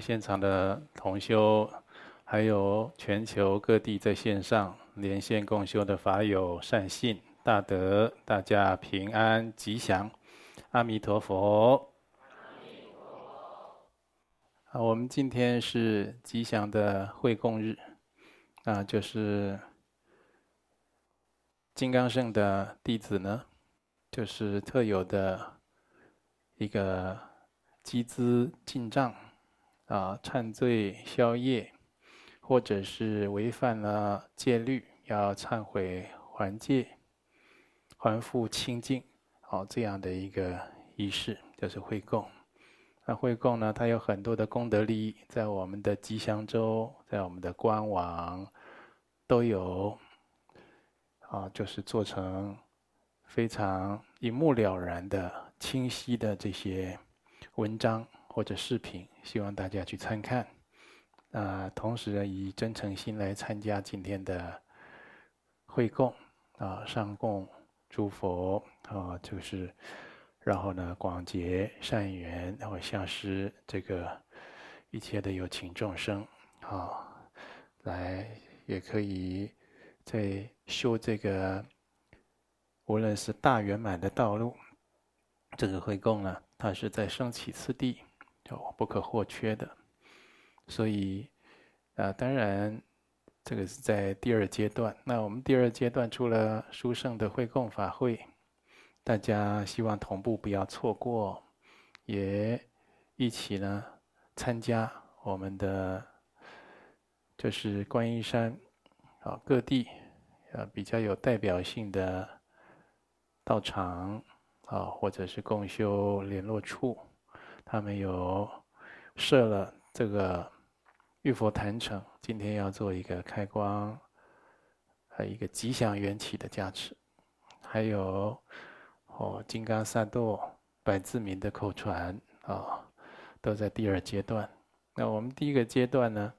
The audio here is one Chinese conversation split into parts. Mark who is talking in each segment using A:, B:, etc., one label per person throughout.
A: 现场的同修，还有全球各地在线上连线共修的法友善信大德，大家平安吉祥，阿弥陀佛。啊，我们今天是吉祥的会供日，啊，就是金刚圣的弟子呢，就是特有的一个积资进账。啊，忏罪消业，或者是违反了戒律，要忏悔还戒，还复清净，好，这样的一个仪式就是会供。那会供呢，它有很多的功德利益，在我们的吉祥州，在我们的官网都有，啊，就是做成非常一目了然的、清晰的这些文章。或者视频，希望大家去参看。啊，同时呢，以真诚心来参加今天的会供啊，上供诸佛啊，就是然后呢，广结善缘，然后向施这个一切的有情众生啊，来也可以在修这个无论是大圆满的道路，这个会供呢，它是在生起次第。不可或缺的，所以，啊，当然，这个是在第二阶段。那我们第二阶段除了书圣的会供法会，大家希望同步不要错过，也一起呢参加我们的，就是观音山啊各地啊比较有代表性的道场啊，或者是共修联络处。他们有设了这个玉佛坛城，今天要做一个开光，还有一个吉祥缘起的加持，还有哦金刚萨埵百字明的口传啊，都在第二阶段。那我们第一个阶段呢，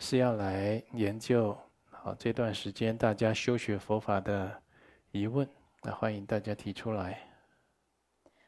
A: 是要来研究好这段时间大家修学佛法的疑问，那欢迎大家提出来。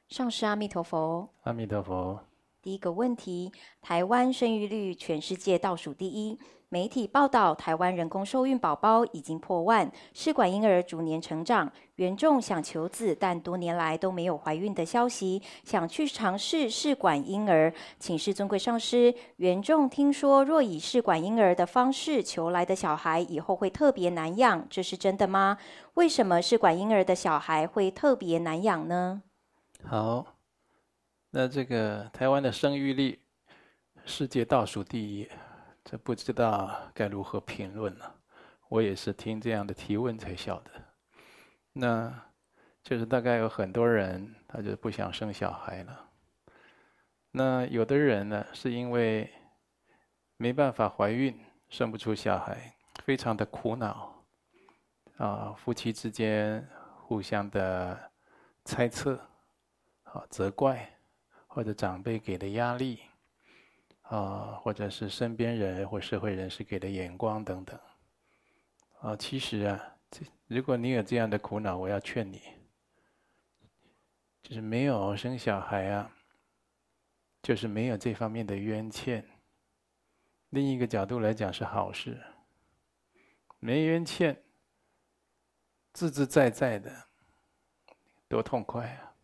B: 上师阿弥陀佛。
A: 阿弥陀佛。
B: 第一个问题：台湾生育率全世界倒数第一。媒体报道，台湾人工受孕宝宝已经破万，试管婴儿逐年成长。缘众想求子，但多年来都没有怀孕的消息，想去尝试试管婴儿。请示尊贵上师，缘众听说，若以试管婴儿的方式求来的小孩，以后会特别难养，这是真的吗？为什么试管婴儿的小孩会特别难养呢？
A: 好，那这个台湾的生育率世界倒数第一，这不知道该如何评论了。我也是听这样的提问才晓得。那就是大概有很多人他就不想生小孩了。那有的人呢，是因为没办法怀孕，生不出小孩，非常的苦恼。啊，夫妻之间互相的猜测。责怪，或者长辈给的压力，啊，或者是身边人或社会人士给的眼光等等，啊，其实啊，这如果你有这样的苦恼，我要劝你，就是没有生小孩啊，就是没有这方面的冤欠。另一个角度来讲是好事，没冤欠，自自在在的，多痛快啊！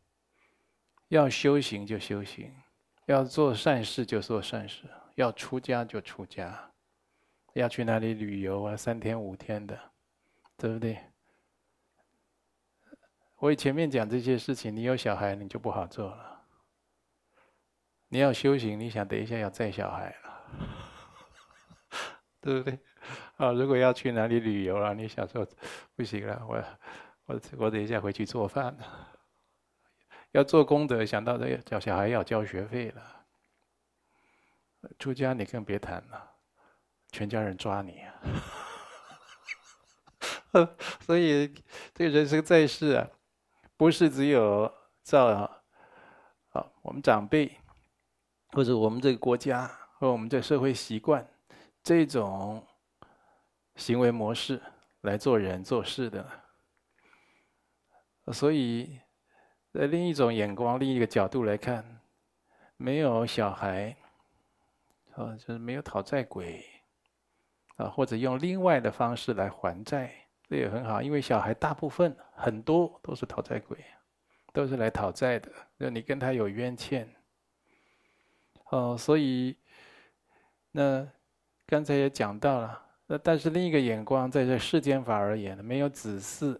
A: 要修行就修行，要做善事就做善事，要出家就出家，要去哪里旅游啊？三天五天的，对不对？我前面讲这些事情，你有小孩你就不好做了。你要修行，你想等一下要带小孩了，对不对？啊，如果要去哪里旅游了，你想说不行了，我我我等一下回去做饭。要做功德，想到这个教小孩要交学费了，出家你更别谈了，全家人抓你啊！所以这个人生在世啊，不是只有照啊，我们长辈或者我们这个国家或我们这社会习惯这种行为模式来做人做事的，所以。在另一种眼光、另一个角度来看，没有小孩，啊，就是没有讨债鬼，啊，或者用另外的方式来还债，这也很好，因为小孩大部分很多都是讨债鬼，都是来讨债的，那你跟他有冤欠，哦，所以那刚才也讲到了，那但是另一个眼光，在这世间法而言，没有子嗣，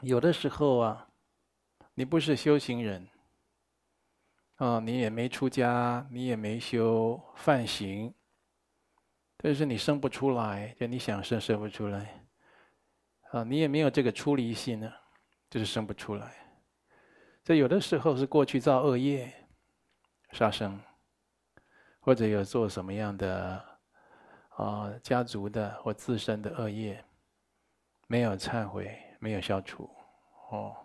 A: 有的时候啊，你不是修行人。哦，你也没出家，你也没修梵行，但是你生不出来，就你想生生不出来。啊，你也没有这个出离心呢，就是生不出来。这有的时候是过去造恶业，杀生，或者有做什么样的啊家族的或自身的恶业，没有忏悔，没有消除，哦，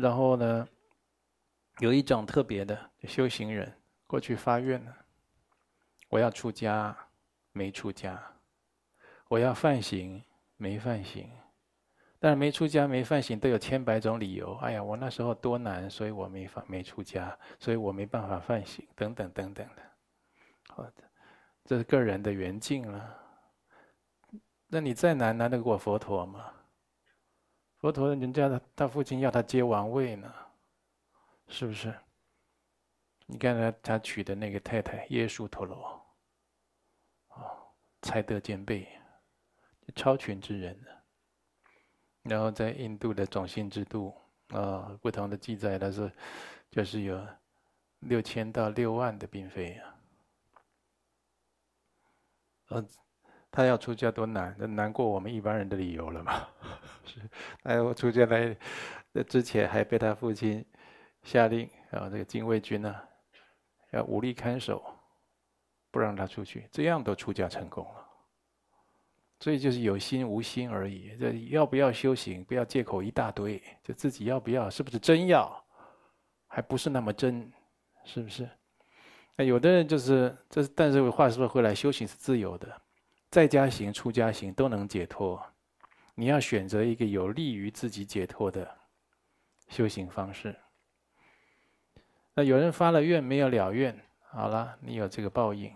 A: 然后呢？有一种特别的修行人，过去发愿了，我要出家，没出家；我要犯行，没犯行。但是没出家、没犯行都有千百种理由。哎呀，我那时候多难，所以我没法没出家，所以我没办法犯行，等等等等的。好的，这是个人的缘境了。那你再难，难得过佛陀吗？佛陀人家的他父亲要他接王位呢。是不是？你看他他娶的那个太太耶输陀罗，哦，才德兼备，超群之人。然后在印度的种姓制度啊，不同的记载，他说就是有六千到六万的嫔妃啊。他要出家多难，那难过我们一般人的理由了嘛？是，哎，我出家来，那之前还被他父亲。下令啊，这个禁卫军呢、啊，要武力看守，不让他出去，这样都出家成功了。所以就是有心无心而已。这要不要修行？不要借口一大堆，就自己要不要？是不是真要？还不是那么真，是不是？那有的人就是这，但是话说回来，修行是自由的，在家行、出家行都能解脱。你要选择一个有利于自己解脱的修行方式。那有人发了愿没有了愿，好了，你有这个报应，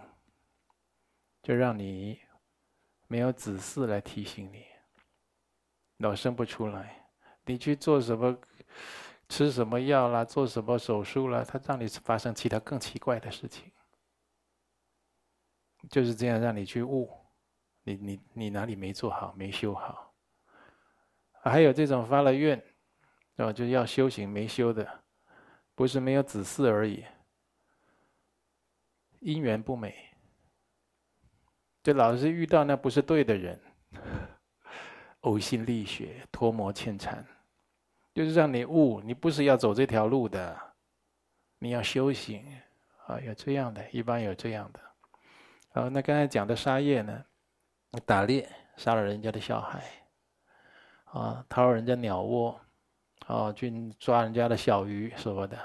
A: 就让你没有子嗣来提醒你，老生不出来，你去做什么，吃什么药啦，做什么手术啦，他让你发生其他更奇怪的事情，就是这样让你去悟，你你你哪里没做好，没修好，还有这种发了愿，哦，就要修行没修的。不是没有子嗣而已，姻缘不美，就老是遇到那不是对的人，呕心沥血、脱魔扈缠，就是让你悟，你不是要走这条路的，你要修行啊，有这样的，一般有这样的。好，那刚才讲的沙业呢？打猎杀了人家的小孩，啊，掏人家鸟窝。啊，去抓人家的小鱼什么的，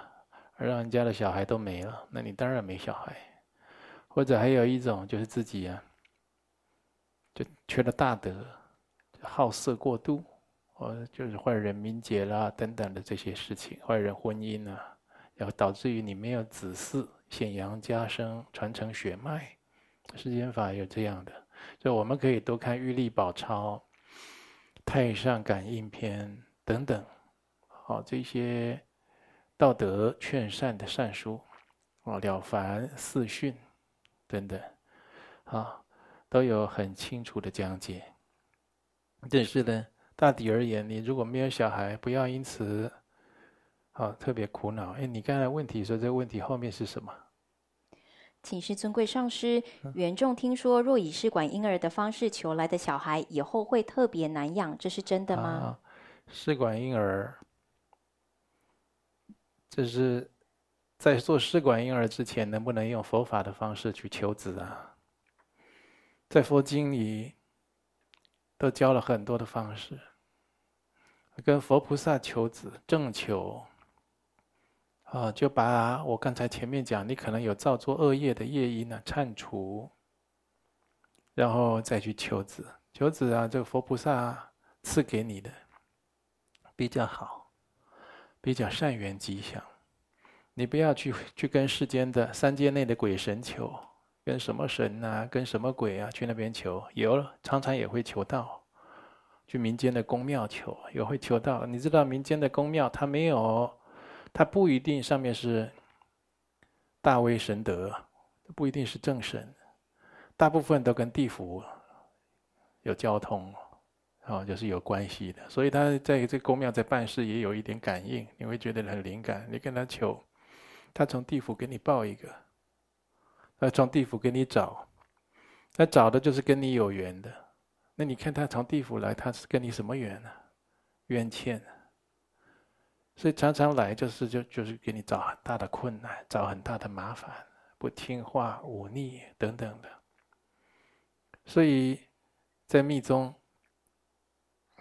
A: 让人家的小孩都没了，那你当然没小孩。或者还有一种就是自己啊，就缺了大德，好色过度，或就是坏人名节啦等等的这些事情，坏人婚姻啊，然后导致于你没有子嗣，显扬家声，传承血脉。世间法有这样的，所以我们可以多看《玉历宝钞》《太上感应篇》等等。好，这些道德劝善的善书，啊，《了凡四训》等等，啊，都有很清楚的讲解。但是呢，大体而言，你如果没有小孩，不要因此，啊，特别苦恼。哎，你刚才问题说这个问题后面是什么？
B: 请示尊贵上师，缘众听说，若以试管婴儿的方式求来的小孩，以后会特别难养，这是真的吗？啊，
A: 试管婴儿。这是在做试管婴儿之前，能不能用佛法的方式去求子啊？在佛经里都教了很多的方式，跟佛菩萨求子，正求啊，就把我刚才前面讲，你可能有造作恶业的业因呢铲除，然后再去求子。求子啊，这个佛菩萨赐给你的比较好。比较善缘吉祥，你不要去去跟世间的三界内的鬼神求，跟什么神啊，跟什么鬼啊，去那边求，有常常也会求到。去民间的宫庙求，也会求到。你知道民间的宫庙，它没有，它不一定上面是大威神德，不一定是正神，大部分都跟地府有交通，啊，就是有关系的。所以他在这公庙在办事也有一点感应，你会觉得很灵感。你跟他求。他从地府给你报一个，他从地府给你找，他找的就是跟你有缘的。那你看他从地府来，他是跟你什么缘呢？冤欠。所以常常来就是就就是给你找很大的困难，找很大的麻烦，不听话、忤逆等等的。所以在密宗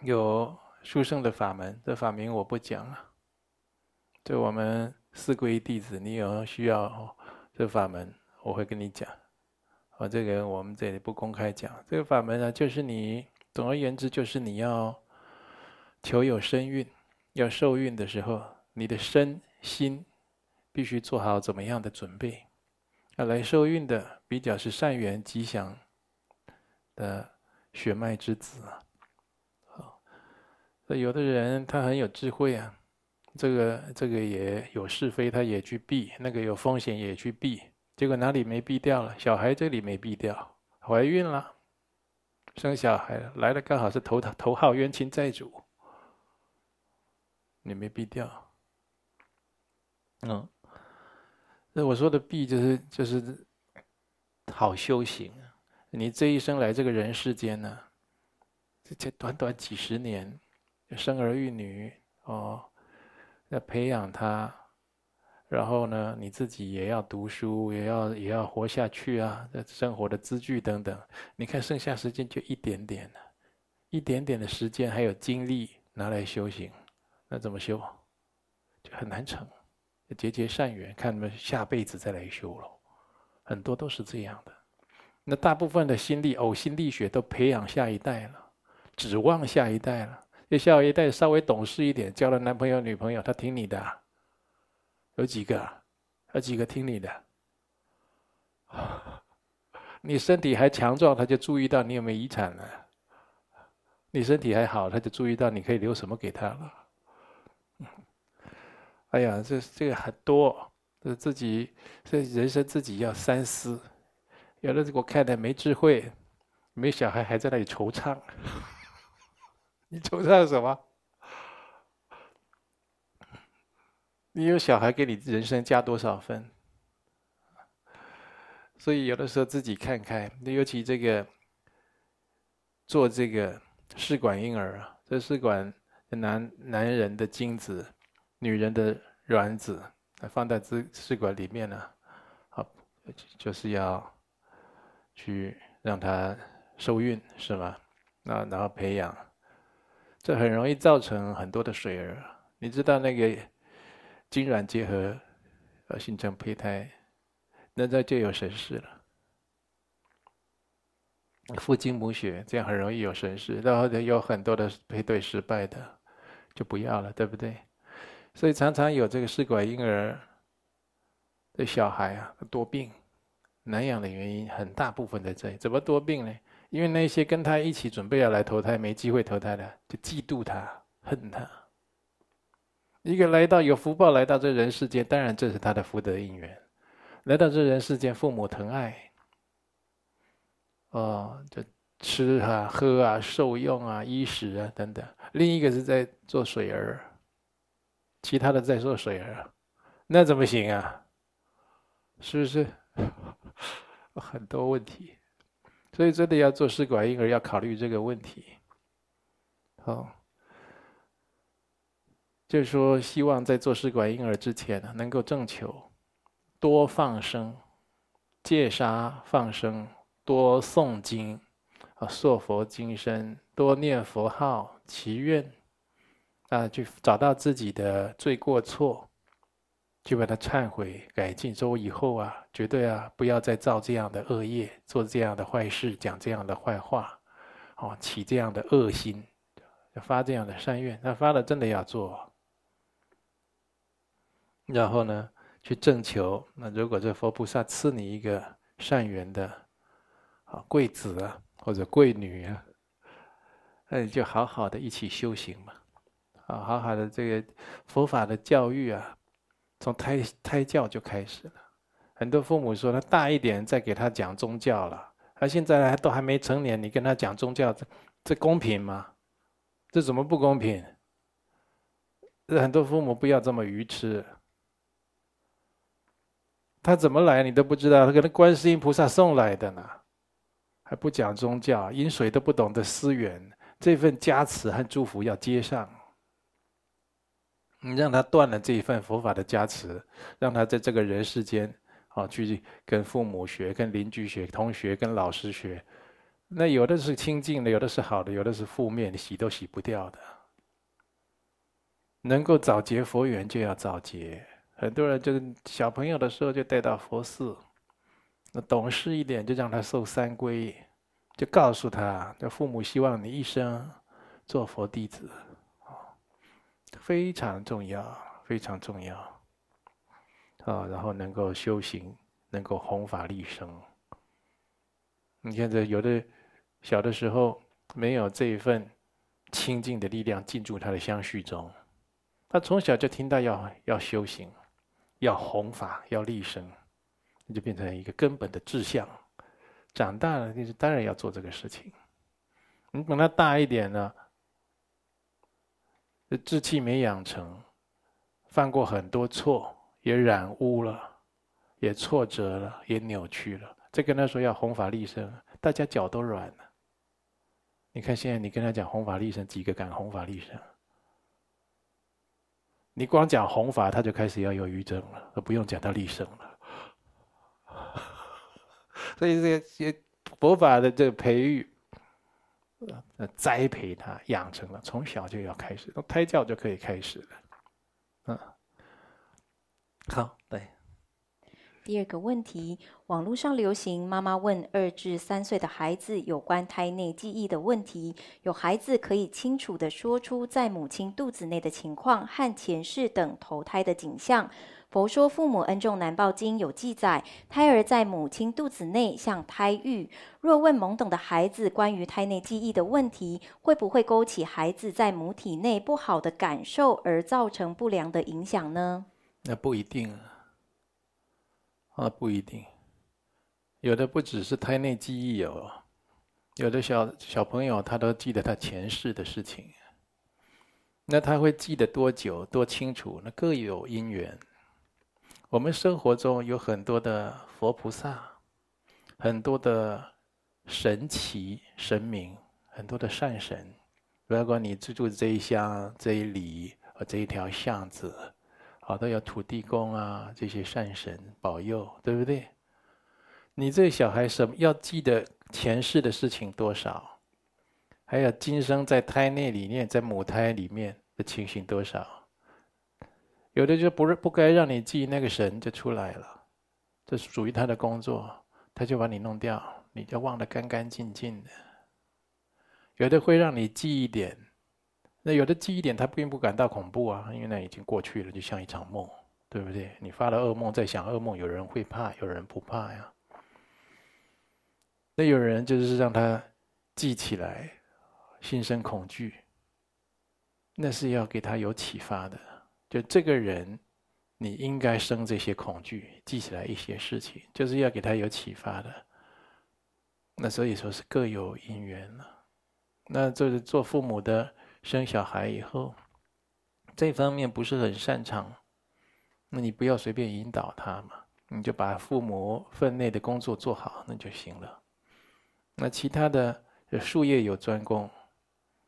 A: 有殊胜的法门，这法名我不讲了，就我们。四皈弟子，你有需要这法门，我会跟你讲。啊，这个我们这里不公开讲。这个法门呢，就是你，总而言之，就是你要求有身孕，要受孕的时候，你的身心必须做好怎么样的准备。要来受孕的，比较是善缘吉祥的血脉之子啊。好，那有的人他很有智慧啊。这个这个也有是非，他也去避；那个有风险也去避，结果哪里没避掉了？小孩这里没避掉，怀孕了，生小孩了，来了刚好是头头号冤亲债主，你没避掉。嗯，那我说的避就是就是好修行。你这一生来这个人世间呢，这短短几十年，生儿育女哦。要培养他，然后呢，你自己也要读书，也要也要活下去啊，这生活的资具等等。你看剩下时间就一点点了，一点点的时间还有精力拿来修行，那怎么修？就很难成。结结善缘，看你们下辈子再来修喽。很多都是这样的。那大部分的心力、呕心沥血都培养下一代了，指望下一代了。这下一代稍微懂事一点，交了男朋友女朋友，他听你的，有几个？有几个听你的？你身体还强壮，他就注意到你有没有遗产了；你身体还好，他就注意到你可以留什么给他了。哎呀，这这个很多，这自己这人生自己要三思。有的我看的没智慧，没小孩还在那里惆怅。你惆怅什么？你有小孩，给你人生加多少分？所以有的时候自己看看，尤其这个做这个试管婴儿啊，这试管男男人的精子，女人的卵子，放在这试管里面呢，好，就是要去让他受孕，是吗？那然后培养。这很容易造成很多的水儿，你知道那个精卵结合，呃，形成胚胎，那这就有神事了。父精母血，这样很容易有神事，然后有很多的配对失败的，就不要了，对不对？所以常常有这个试管婴儿的小孩啊，多病，难养的原因很大部分在这里，怎么多病呢？因为那些跟他一起准备要来投胎没机会投胎的，就嫉妒他、恨他。一个来到有福报来到这人世间，当然这是他的福德因缘。来到这人世间，父母疼爱，哦，就吃啊、喝啊、受用啊、衣食啊等等。另一个是在做水儿，其他的在做水儿，那怎么行啊？是不是？很多问题。所以真的要做试管婴儿，要考虑这个问题。好，就是说，希望在做试管婴儿之前呢，能够正求多放生、戒杀放生，多诵经啊，硕佛金身，多念佛号，祈愿啊，去找到自己的罪过错。就把它忏悔改进，说我以后啊，绝对啊，不要再造这样的恶业，做这样的坏事，讲这样的坏话，哦，起这样的恶心，发这样的善愿。那发了真的要做，然后呢，去正求。那如果这佛菩萨赐你一个善缘的啊贵子啊或者贵女啊，那你就好好的一起修行嘛。啊，好好的这个佛法的教育啊，从胎胎教就开始了。很多父母说他大一点再给他讲宗教了，他现在还都还没成年，你跟他讲宗教，这这公平吗？这怎么不公平？这很多父母不要这么愚痴。他怎么来你都不知道，他可能观世音菩萨送来的呢，还不讲宗教，饮水都不懂得思源，这份加持和祝福要接上。你让他断了这一份佛法的加持，让他在这个人世间啊，去跟父母学、跟邻居学、同学、跟老师学，那有的是清净的，有的是好的，有的是负面，你洗都洗不掉的。能够早结佛缘就要早结，很多人就是小朋友的时候就带到佛寺，那懂事一点就让他受三皈，就告诉他，那父母希望你一生做佛弟子。非常重要，非常重要，啊，然后能够修行，能够弘法利生。你看这有的小的时候没有这一份清净的力量进驻他的相续中，他从小就听到要要修行，要弘法，要利生，那就变成一个根本的志向。长大了，就是当然要做这个事情。你等他大一点呢？志气没养成，犯过很多错，也染污了，也挫折了，也扭曲了。再跟他说要弘法利生，大家脚都软了。你看现在你跟他讲弘法利生，几个敢弘法利生？你光讲弘法，他就开始要忧郁症了，而不用讲到利生了。所以这些佛法的这个培育。呃，栽培他，养成了，从小就要开始，从胎教就可以开始了。嗯，好，对。
B: 第二个问题，网络上流行妈妈问二至三岁的孩子有关胎内记忆的问题，有孩子可以清楚的说出在母亲肚子内的情况和前世等投胎的景象。佛说父母恩重难报经有记载，胎儿在母亲肚子内像胎玉。若问懵懂的孩子关于胎内记忆的问题，会不会勾起孩子在母体内不好的感受而造成不良的影响呢？
A: 那不一定啊，不一定。有的不只是胎内记忆有，有的小小朋友他都记得他前世的事情。那他会记得多久、多清楚？那各有因缘。我们生活中有很多的佛菩萨，很多的神奇神明，很多的善神。如果你居住这一乡、这一里和这一条巷子，好，多有土地公啊，这些善神保佑，对不对？你这小孩什么要记得前世的事情多少？还有今生在胎内里面，在母胎里面的情形多少？有的就不不该让你记，那个神就出来了，这是属于他的工作，他就把你弄掉，你就忘得干干净净的。有的会让你记一点，那有的记一点，他并不感到恐怖啊，因为那已经过去了，就像一场梦，对不对？你发了噩梦，在想噩梦，有人会怕，有人不怕呀。那有人就是让他记起来，心生恐惧，那是要给他有启发的。就这个人，你应该生这些恐惧，记起来一些事情，就是要给他有启发的。那所以说是各有因缘了。那就是做父母的，生小孩以后，这方面不是很擅长，那你不要随便引导他嘛，你就把父母分内的工作做好，那就行了。那其他的术业有专攻，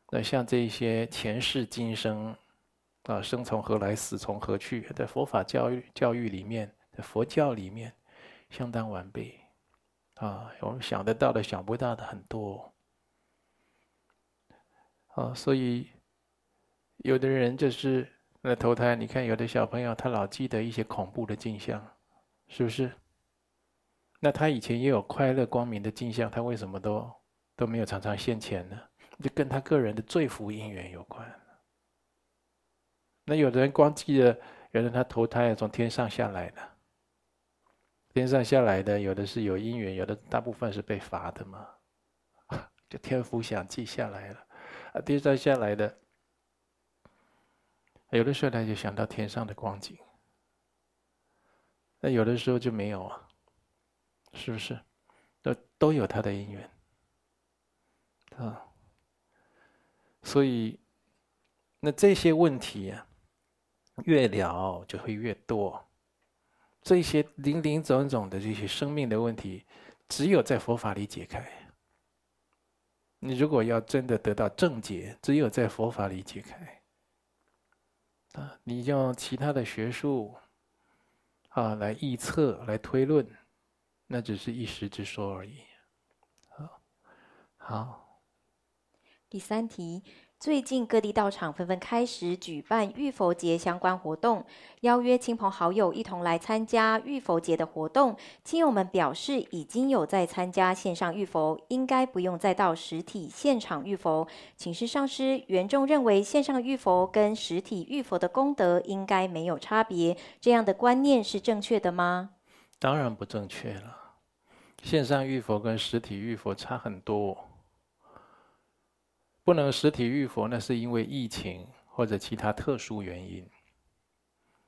A: 那像这些前世今生。啊，生从何来，死从何去？在佛法教育教育里面，在佛教里面，相当完备。啊，我们想得到的、想不到的很多。啊，所以有的人就是那投胎，你看有的小朋友他老记得一些恐怖的镜像，是不是？那他以前也有快乐光明的镜像，他为什么都都没有常常现前呢？就跟他个人的罪福因缘有关。那有的人光记得，有人他投胎从天上下来的，天上下来的有的是有因缘，有的大部分是被罚的嘛，就天福享记下来了。啊，天上下来的，有的时候他就想到天上的光景，那有的时候就没有啊，是不是？都都有他的因缘。啊，所以那这些问题啊，越聊就会越多。这些林林总总的这些生命的问题，只有在佛法里解开。你如果要真的得到正解，只有在佛法里解开。啊，你用其他的学术啊来臆测、来推论，那只是一时之说而已。好，好。
B: 第三题。最近各地道场纷纷开始举办浴佛节相关活动，邀约亲朋好友一同来参加浴佛节的活动。亲友们表示已经有在参加线上浴佛，应该不用再到实体现场浴佛。请示上师，缘众认为线上浴佛跟实体浴佛的功德应该没有差别，这样的观念是正确的吗？
A: 当然不正确了，线上浴佛跟实体浴佛差很多。不能实体浴佛，那是因为疫情或者其他特殊原因，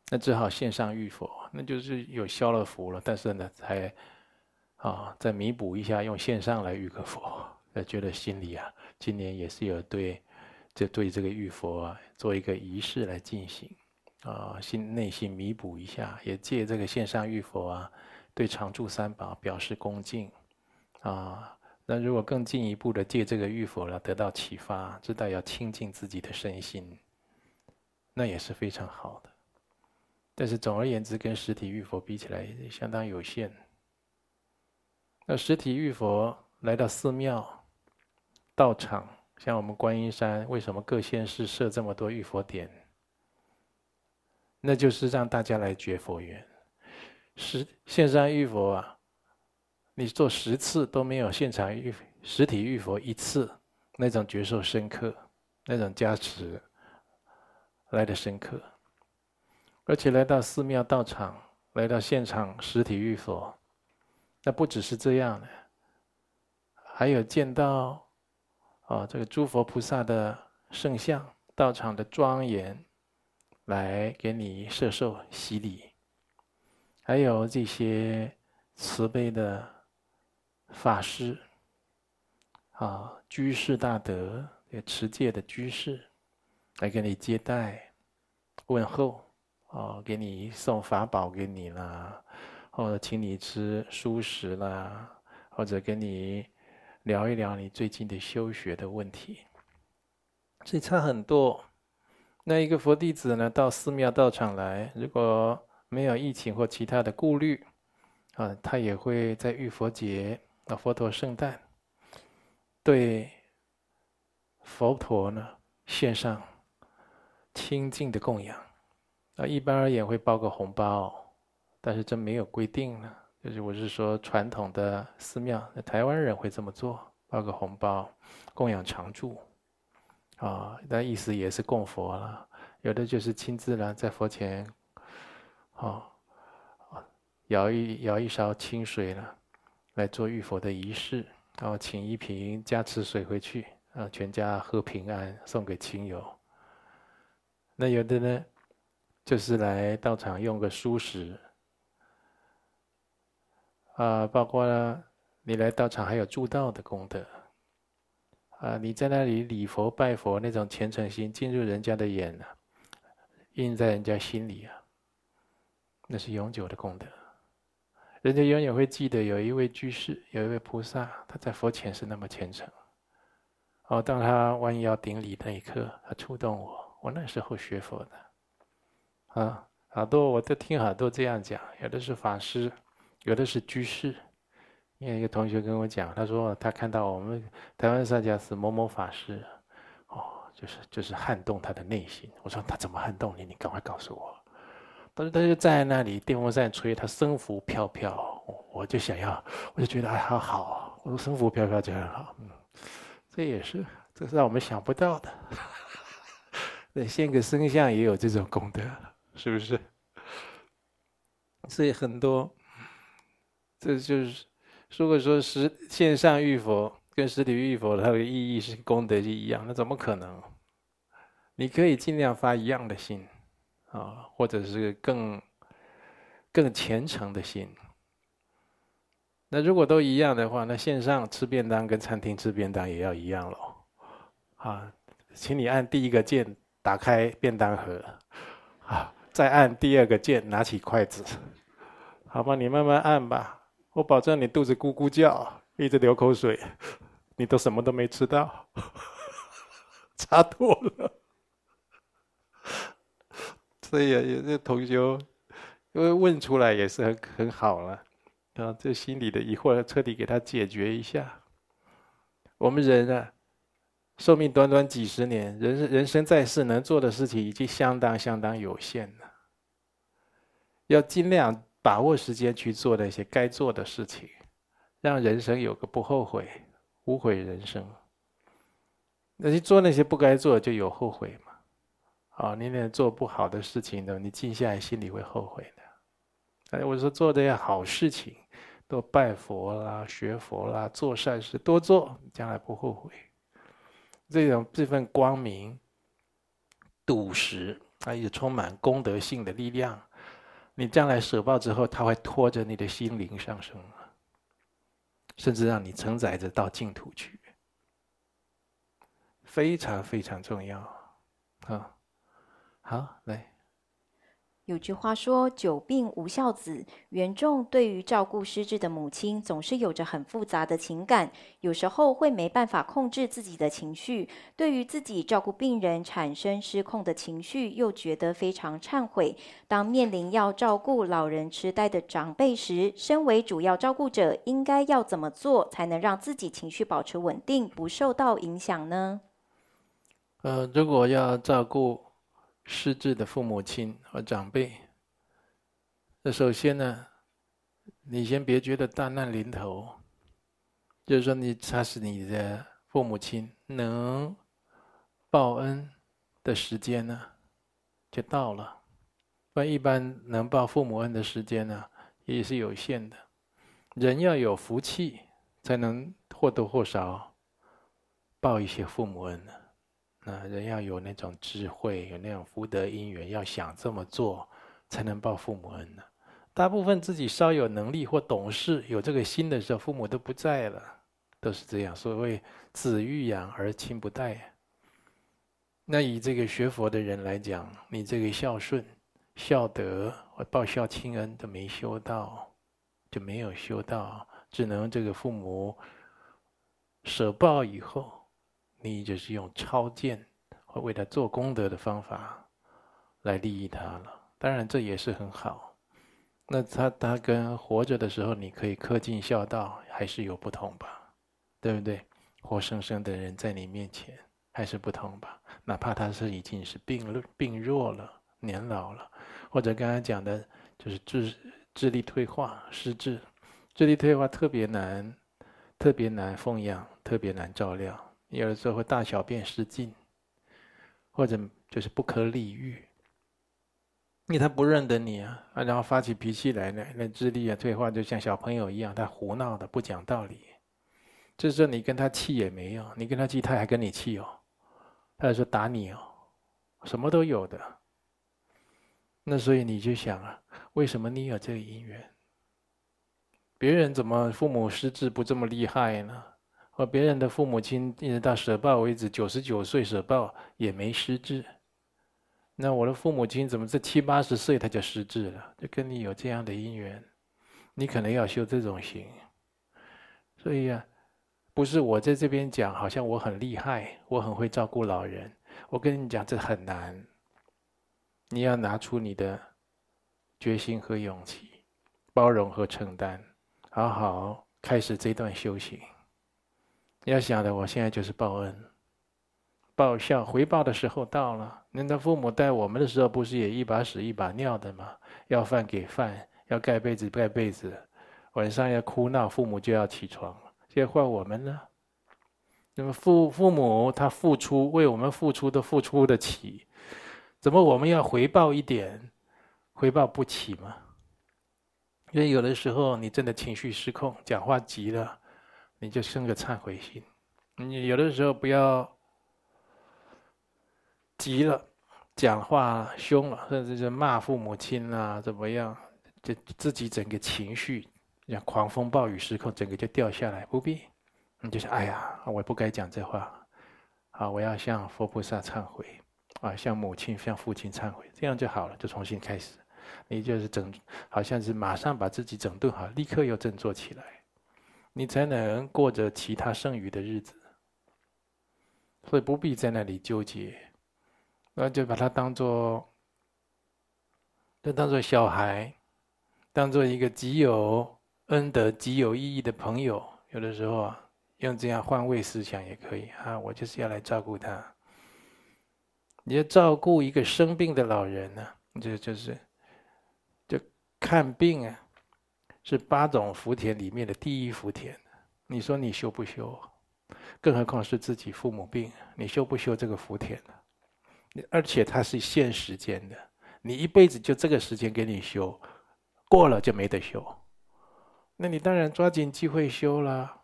A: 那只好线上浴佛，那就是有消了福了，但是呢，才啊再弥补一下，用线上来浴个佛，呃，觉得心里啊，今年也是有对，就对这个浴佛啊做一个仪式来进行，啊，心内心弥补一下，也借这个线上浴佛啊，对常住三宝表示恭敬，啊。那如果更进一步的借这个浴佛了，得到启发，知道要清净自己的身心，那也是非常好的。但是总而言之，跟实体浴佛比起来，相当有限。那实体浴佛来到寺庙、道场，像我们观音山，为什么各县市设这么多浴佛点？那就是让大家来掘佛缘。实线上浴佛啊。你做十次都没有现场浴实体浴佛一次那种觉受深刻，那种加持来的深刻，而且来到寺庙道场，来到现场实体浴佛，那不只是这样的，还有见到啊这个诸佛菩萨的圣像、道场的庄严，来给你摄受洗礼，还有这些慈悲的。法师，啊，居士大德，也持戒的居士，来给你接待、问候，啊，给你送法宝给你啦，或者请你吃蔬食啦，或者跟你聊一聊你最近的修学的问题，这差很多。那一个佛弟子呢，到寺庙道场来，如果没有疫情或其他的顾虑，啊，他也会在浴佛节。那佛陀圣诞，对佛陀呢献上清净的供养。啊，一般而言会包个红包，但是这没有规定呢。就是我是说传统的寺庙，那台湾人会这么做，包个红包供养常住。啊，那意思也是供佛了。有的就是亲自呢在佛前，啊，舀一舀一勺清水了。来做浴佛的仪式，然后请一瓶加持水回去，啊，全家喝平安，送给亲友。那有的呢，就是来道场用个蔬食，啊，包括呢，你来道场还有助道的功德，啊，你在那里礼佛拜佛那种虔诚心进入人家的眼啊，印在人家心里啊，那是永久的功德。人家永远会记得有一位居士，有一位菩萨，他在佛前是那么虔诚。哦，当他弯腰顶礼那一刻，他触动我。我那时候学佛的，啊，好多我都听好多这样讲，有的是法师，有的是居士。有一个同学跟我讲，他说他看到我们台湾上迦寺某某法师，哦，就是就是撼动他的内心。我说他怎么撼动你？你赶快告诉我。他说他就站在那里，电风扇吹，他身服飘飘，我就想要，我就觉得哎，好好，我说僧服飘飘就很好，嗯，这也是，这是让我们想不到的。那献个僧像也有这种功德，是不是？所以很多这就是如果说实线上遇佛跟实体遇佛，它的意义是功德是一样，那怎么可能？你可以尽量发一样的心啊，或者是更更虔诚的心。那如果都一样的话，那线上吃便当跟餐厅吃便当也要一样喽。啊，请你按第一个键打开便当盒，啊，再按第二个键拿起筷子，好吧，你慢慢按吧。我保证你肚子咕咕叫，一直流口水，你都什么都没吃到，差多了。所以有些同学因为问出来也是很很好了，啊，这心里的疑惑彻底给他解决一下。我们人啊，寿命短短几十年，人人生在世能做的事情已经相当相当有限了，要尽量。把握时间去做那些该做的事情，让人生有个不后悔、无悔人生。那你做那些不该做，就有后悔嘛？啊，你连做不好的事情呢，你静下来心里会后悔的。哎，我说做这些好事情，多拜佛啦、学佛啦、做善事，多做，将来不后悔。这种这份光明、笃实，它也充满功德性的力量。你将来舍报之后，它会拖着你的心灵上升，甚至让你承载着到净土去，非常非常重要。啊，好，来。
B: 有句话说：“久病无孝子。”袁仲对于照顾失智的母亲，总是有着很复杂的情感，有时候会没办法控制自己的情绪。对于自己照顾病人产生失控的情绪，又觉得非常忏悔。当面临要照顾老人痴呆的长辈时，身为主要照顾者，应该要怎么做，才能让自己情绪保持稳定，不受到影响呢？
A: 呃，如果要照顾。失智的父母亲和长辈，那首先呢，你先别觉得大难临头，就是说你他是你的父母亲，能报恩的时间呢，就到了。不然一般能报父母恩的时间呢，也是有限的。人要有福气，才能或多或少报一些父母恩呢。那人要有那种智慧，有那种福德因缘，要想这么做，才能报父母恩呢。大部分自己稍有能力或懂事，有这个心的时候，父母都不在了，都是这样。所谓子欲养而亲不待。那以这个学佛的人来讲，你这个孝顺、孝德或报孝亲恩都没修到，就没有修到，只能这个父母舍报以后。你就是用超荐或为他做功德的方法来利益他了，当然这也是很好。那他他跟活着的时候你可以恪尽孝道还是有不同吧，对不对？活生生的人在你面前还是不同吧，哪怕他是已经是病病弱了、年老了，或者刚才讲的就是智智力退化、失智，智力退化特别难，特别难奉养，特别难照料。有的时候会大小便失禁，或者就是不可理喻，因为他不认得你啊，然后发起脾气来，呢那智力啊退化，就像小朋友一样，他胡闹的不讲道理。这时候你跟他气也没用，你跟他气他还跟你气哦，他还说打你哦，什么都有的。那所以你就想啊，为什么你有这个姻缘？别人怎么父母失智不这么厉害呢？或别人的父母亲一直到舍报为止，九十九岁舍报也没失智。那我的父母亲怎么这七八十岁他就失智了？就跟你有这样的因缘，你可能要修这种行。所以啊，不是我在这边讲，好像我很厉害，我很会照顾老人。我跟你讲，这很难。你要拿出你的决心和勇气，包容和承担，好好开始这段修行。要想的，我现在就是报恩、报效、回报的时候到了。您的父母带我们的时候，不是也一把屎一把尿的吗？要饭给饭，要盖被子盖被子，晚上要哭闹，父母就要起床。现在换我们呢？那么父父母他付出，为我们付出都付出得起，怎么我们要回报一点，回报不起吗？因为有的时候你真的情绪失控，讲话急了，你就生个忏悔心。你有的时候不要急了，讲话凶了，甚至是骂父母亲啊，怎么样，就自己整个情绪像狂风暴雨失控，整个就掉下来，不必。你就想，哎呀，我不该讲这话，啊，我要向佛菩萨忏悔，啊，向母亲、向父亲忏悔，这样就好了，就重新开始。你就是整，好像是马上把自己整顿好，立刻又振作起来，你才能过着其他剩余的日子。所以不必在那里纠结，那就把它当做，就当做小孩，当做一个极有恩德、极有意义的朋友。有的时候啊，用这样换位思想也可以啊，我就是要来照顾他。你要照顾一个生病的老人呢，就就是。就看病啊，是八种福田里面的第一福田。你说你修不修？更何况是自己父母病，你修不修这个福田呢？而且它是限时间的，你一辈子就这个时间给你修，过了就没得修。那你当然抓紧机会修了。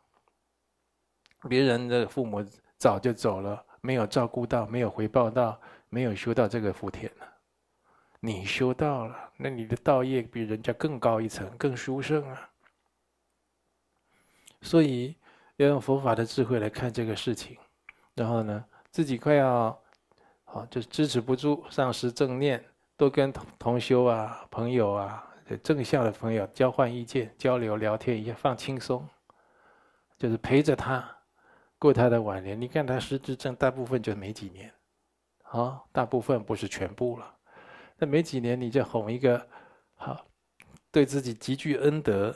A: 别人的父母早就走了，没有照顾到，没有回报到，没有修到这个福田了。你修道了，那你的道业比人家更高一层，更殊胜啊！所以要用佛法的智慧来看这个事情。然后呢，自己快要好，就支持不住，丧失正念，多跟同同修啊、朋友啊、正向的朋友交换意见、交流聊天一下，放轻松，就是陪着他过他的晚年。你看他失智症，大部分就没几年，啊，大部分不是全部了。那没几年，你就哄一个好，对自己极具恩德，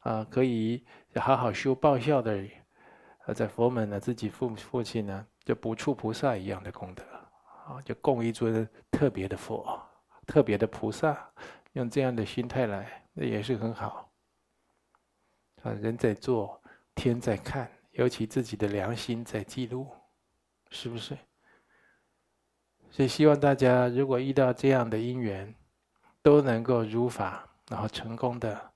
A: 啊，可以好好修报效的人，在佛门呢，自己父父亲呢，就不处菩萨一样的功德，啊，就供一尊特别的佛，特别的菩萨，用这样的心态来，那也是很好。啊，人在做，天在看，尤其自己的良心在记录，是不是？所以希望大家如果遇到这样的因缘，都能够如法，然后成功的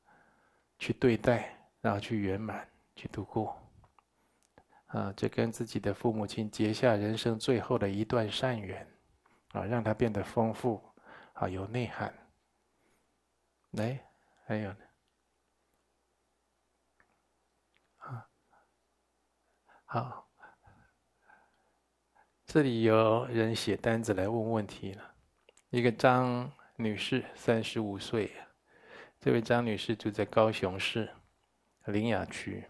A: 去对待，然后去圆满，去度过。啊，这跟自己的父母亲结下人生最后的一段善缘，啊，让它变得丰富，啊，有内涵。来，还有呢，啊，好。这里有人写单子来问问题了，一个张女士，三十五岁，这位张女士住在高雄市苓雅区。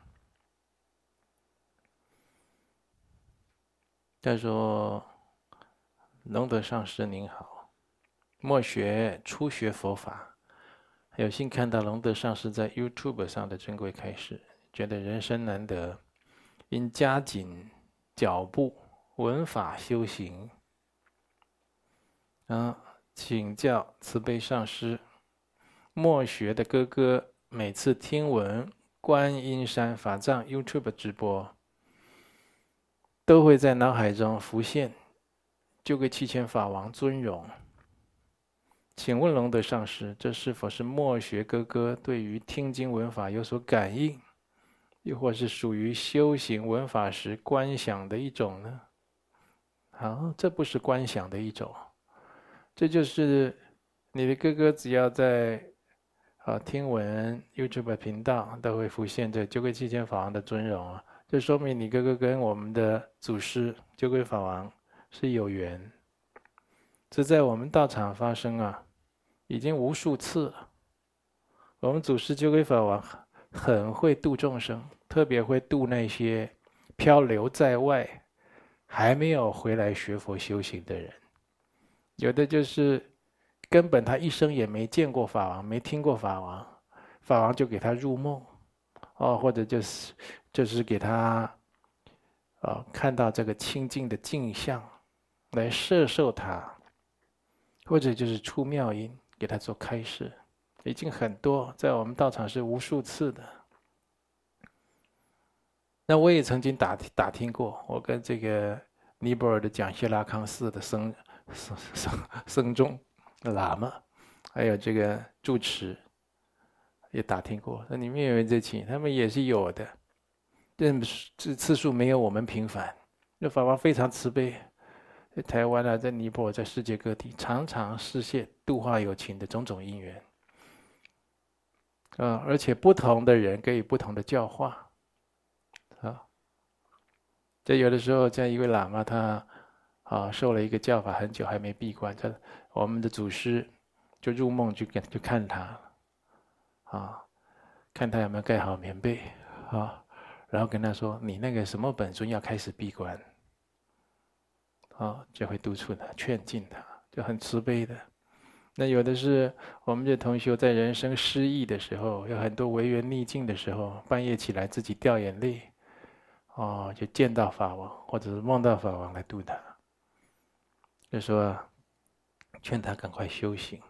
A: 她说：“龙德上师您好，末学初学佛法，有幸看到龙德上师在 YouTube 上的珍贵开示，觉得人生难得，应加紧脚步。”闻法修行，啊，请教慈悲上师，末学的哥哥每次听闻观音山法藏 YouTube 直播，都会在脑海中浮现救贵七千法王尊容。请问龙德上师，这是否是末学哥哥对于听经闻法有所感应，又或是属于修行闻法时观想的一种呢？好，这不是观想的一种，这就是你的哥哥只要在啊听闻 YouTube 频道，都会浮现这救贵七千法王的尊容啊，这说明你哥哥跟我们的祖师救贵法王是有缘。这在我们道场发生啊，已经无数次了。我们祖师救贵法王很会度众生，特别会度那些漂流在外。还没有回来学佛修行的人，有的就是根本他一生也没见过法王，没听过法王，法王就给他入梦，哦，或者就是就是给他，哦，看到这个清净的镜像，来摄受他，或者就是出妙音给他做开示，已经很多，在我们道场是无数次的。那我也曾经打打听过，我跟这个尼泊尔的讲谢拉康寺的僧僧僧僧众喇嘛，还有这个住持也打听过，那里面有没有在请，他们也是有的，但这次数没有我们频繁。那法王非常慈悲，在台湾啊，在尼泊尔，在世界各地，常常示现度化有情的种种因缘。啊，而且不同的人给予不同的教化，这有的时候，像一位喇嘛，他啊受了一个教法很久还没闭关，他我们的祖师就入梦去给去看他，啊，看他有没有盖好棉被，啊，然后跟他说：“你那个什么本尊要开始闭关。”啊，就会督促他、劝进他，就很慈悲的。那有的是我们这同学在人生失意的时候，有很多违缘逆境的时候，半夜起来自己掉眼泪，哦，就见到法王，或者是梦到法王来度他，就说劝他赶快修行，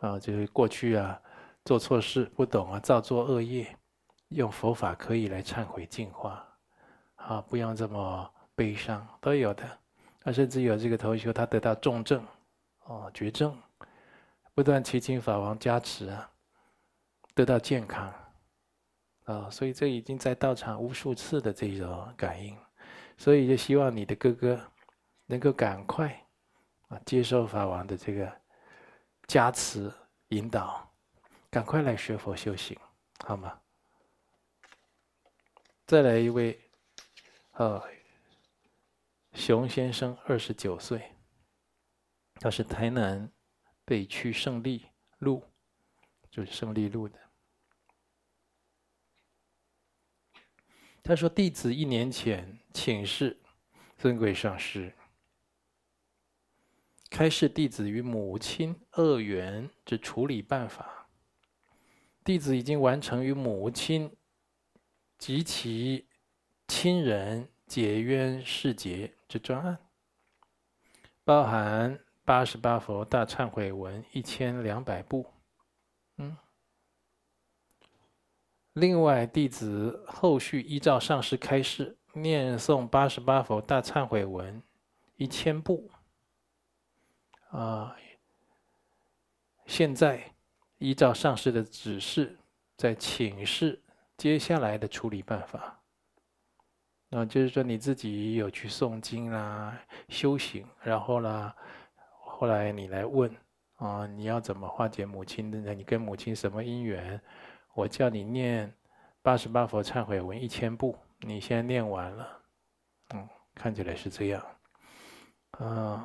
A: 啊，就是过去啊做错事不懂啊，造作恶业，用佛法可以来忏悔净化，啊，不用这么悲伤，都有的。他甚至有这个同学，他得到重症，哦，绝症。不断祈请法王加持啊，得到健康啊，所以这已经在道场无数次的这种感应，所以就希望你的哥哥能够赶快啊接受法王的这个加持引导，赶快来学佛修行，好吗？再来一位，呃，熊先生，二十九岁，他是台南。北区胜利路，就是胜利路的。他说：“弟子一年前请示尊贵上师，开示弟子与母亲恶缘之处理办法。弟子已经完成与母亲及其亲人解冤释结之专案，包含。”八十八佛大忏悔文一千两百部，嗯。另外，弟子后续依照上师开示，念诵八十八佛大忏悔文一千部。啊，现在依照上师的指示，在请示接下来的处理办法。那就是说，你自己有去诵经啦、修行，然后啦。后来你来问啊，你要怎么化解母亲的？你跟母亲什么因缘？我叫你念八十八佛忏悔文一千部，你现在念完了，嗯，看起来是这样。啊，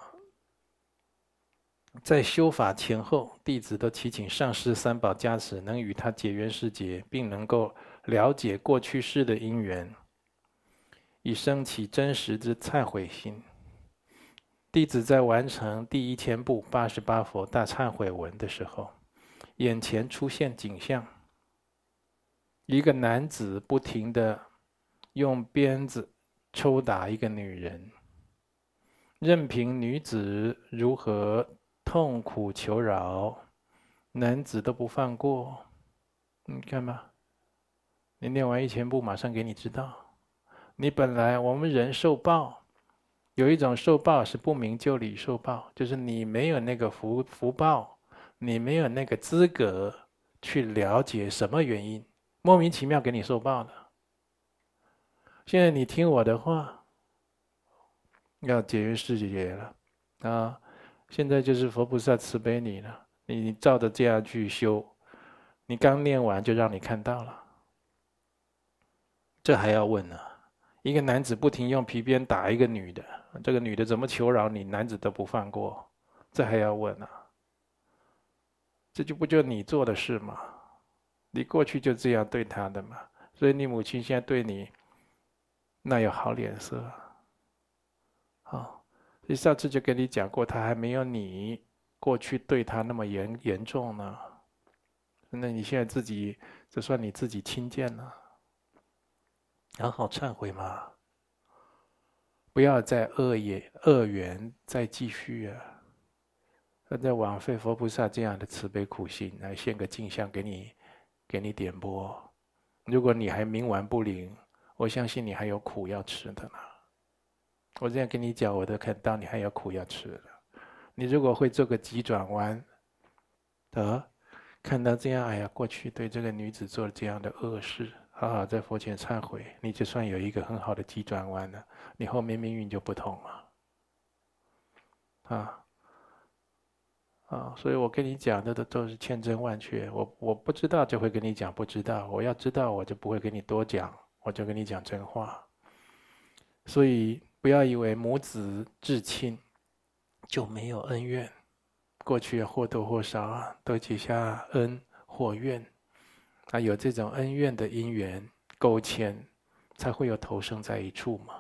A: 在修法前后，弟子都祈请上师三宝加持，能与他解冤释结，并能够了解过去世的因缘，以升起真实之忏悔心。弟子在完成第一千部八十八佛大忏悔文的时候，眼前出现景象：一个男子不停地用鞭子抽打一个女人，任凭女子如何痛苦求饶，男子都不放过。你看吧，你念完一千部，马上给你知道，你本来我们人受报。有一种受报是不明就里受报，就是你没有那个福福报，你没有那个资格去了解什么原因，莫名其妙给你受报的。现在你听我的话，要解约世界了啊！现在就是佛菩萨慈悲你了，你照着这样去修，你刚念完就让你看到了，这还要问呢？一个男子不停用皮鞭打一个女的，这个女的怎么求饶你，男子都不放过，这还要问呢？这就不就你做的事吗？你过去就这样对他的嘛，所以你母亲现在对你，那有好脸色？好，你上次就跟你讲过，她还没有你过去对她那么严严重呢。那你现在自己，这算你自己轻贱了。好好忏悔嘛，不要再恶业恶缘再继续啊！那在枉费佛菩萨这样的慈悲苦心来献个镜像给你，给你点拨。如果你还冥顽不灵，我相信你还有苦要吃的呢。我这样跟你讲，我都看到你还有苦要吃的。你如果会做个急转弯，得看到这样，哎呀，过去对这个女子做了这样的恶事，好好在佛前忏悔，你就算有一个很好的急转弯了，你后面命运就不同了。啊，啊，所以我跟你讲的都都是千真万确。我我不知道就会跟你讲不知道，我要知道我就不会跟你多讲，我就跟你讲真话。所以不要以为母子至亲就没有恩怨。过去或多或少啊，都结下恩或怨，啊，有这种恩怨的因缘勾牵，才会有投生在一处嘛。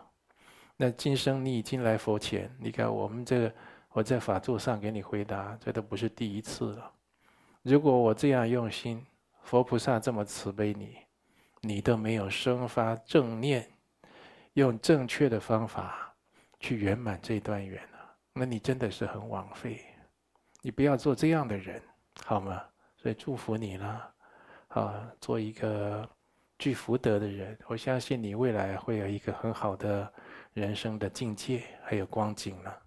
A: 那今生你已经来佛前，你看我们这个，我在法座上给你回答，这都不是第一次了。如果我这样用心，佛菩萨这么慈悲你，你都没有生发正念，用正确的方法去圆满这段缘啊，那你真的是很枉费。你不要做这样的人，好吗？所以祝福你了，啊，做一个具福德的人。我相信你未来会有一个很好的人生的境界，还有光景了。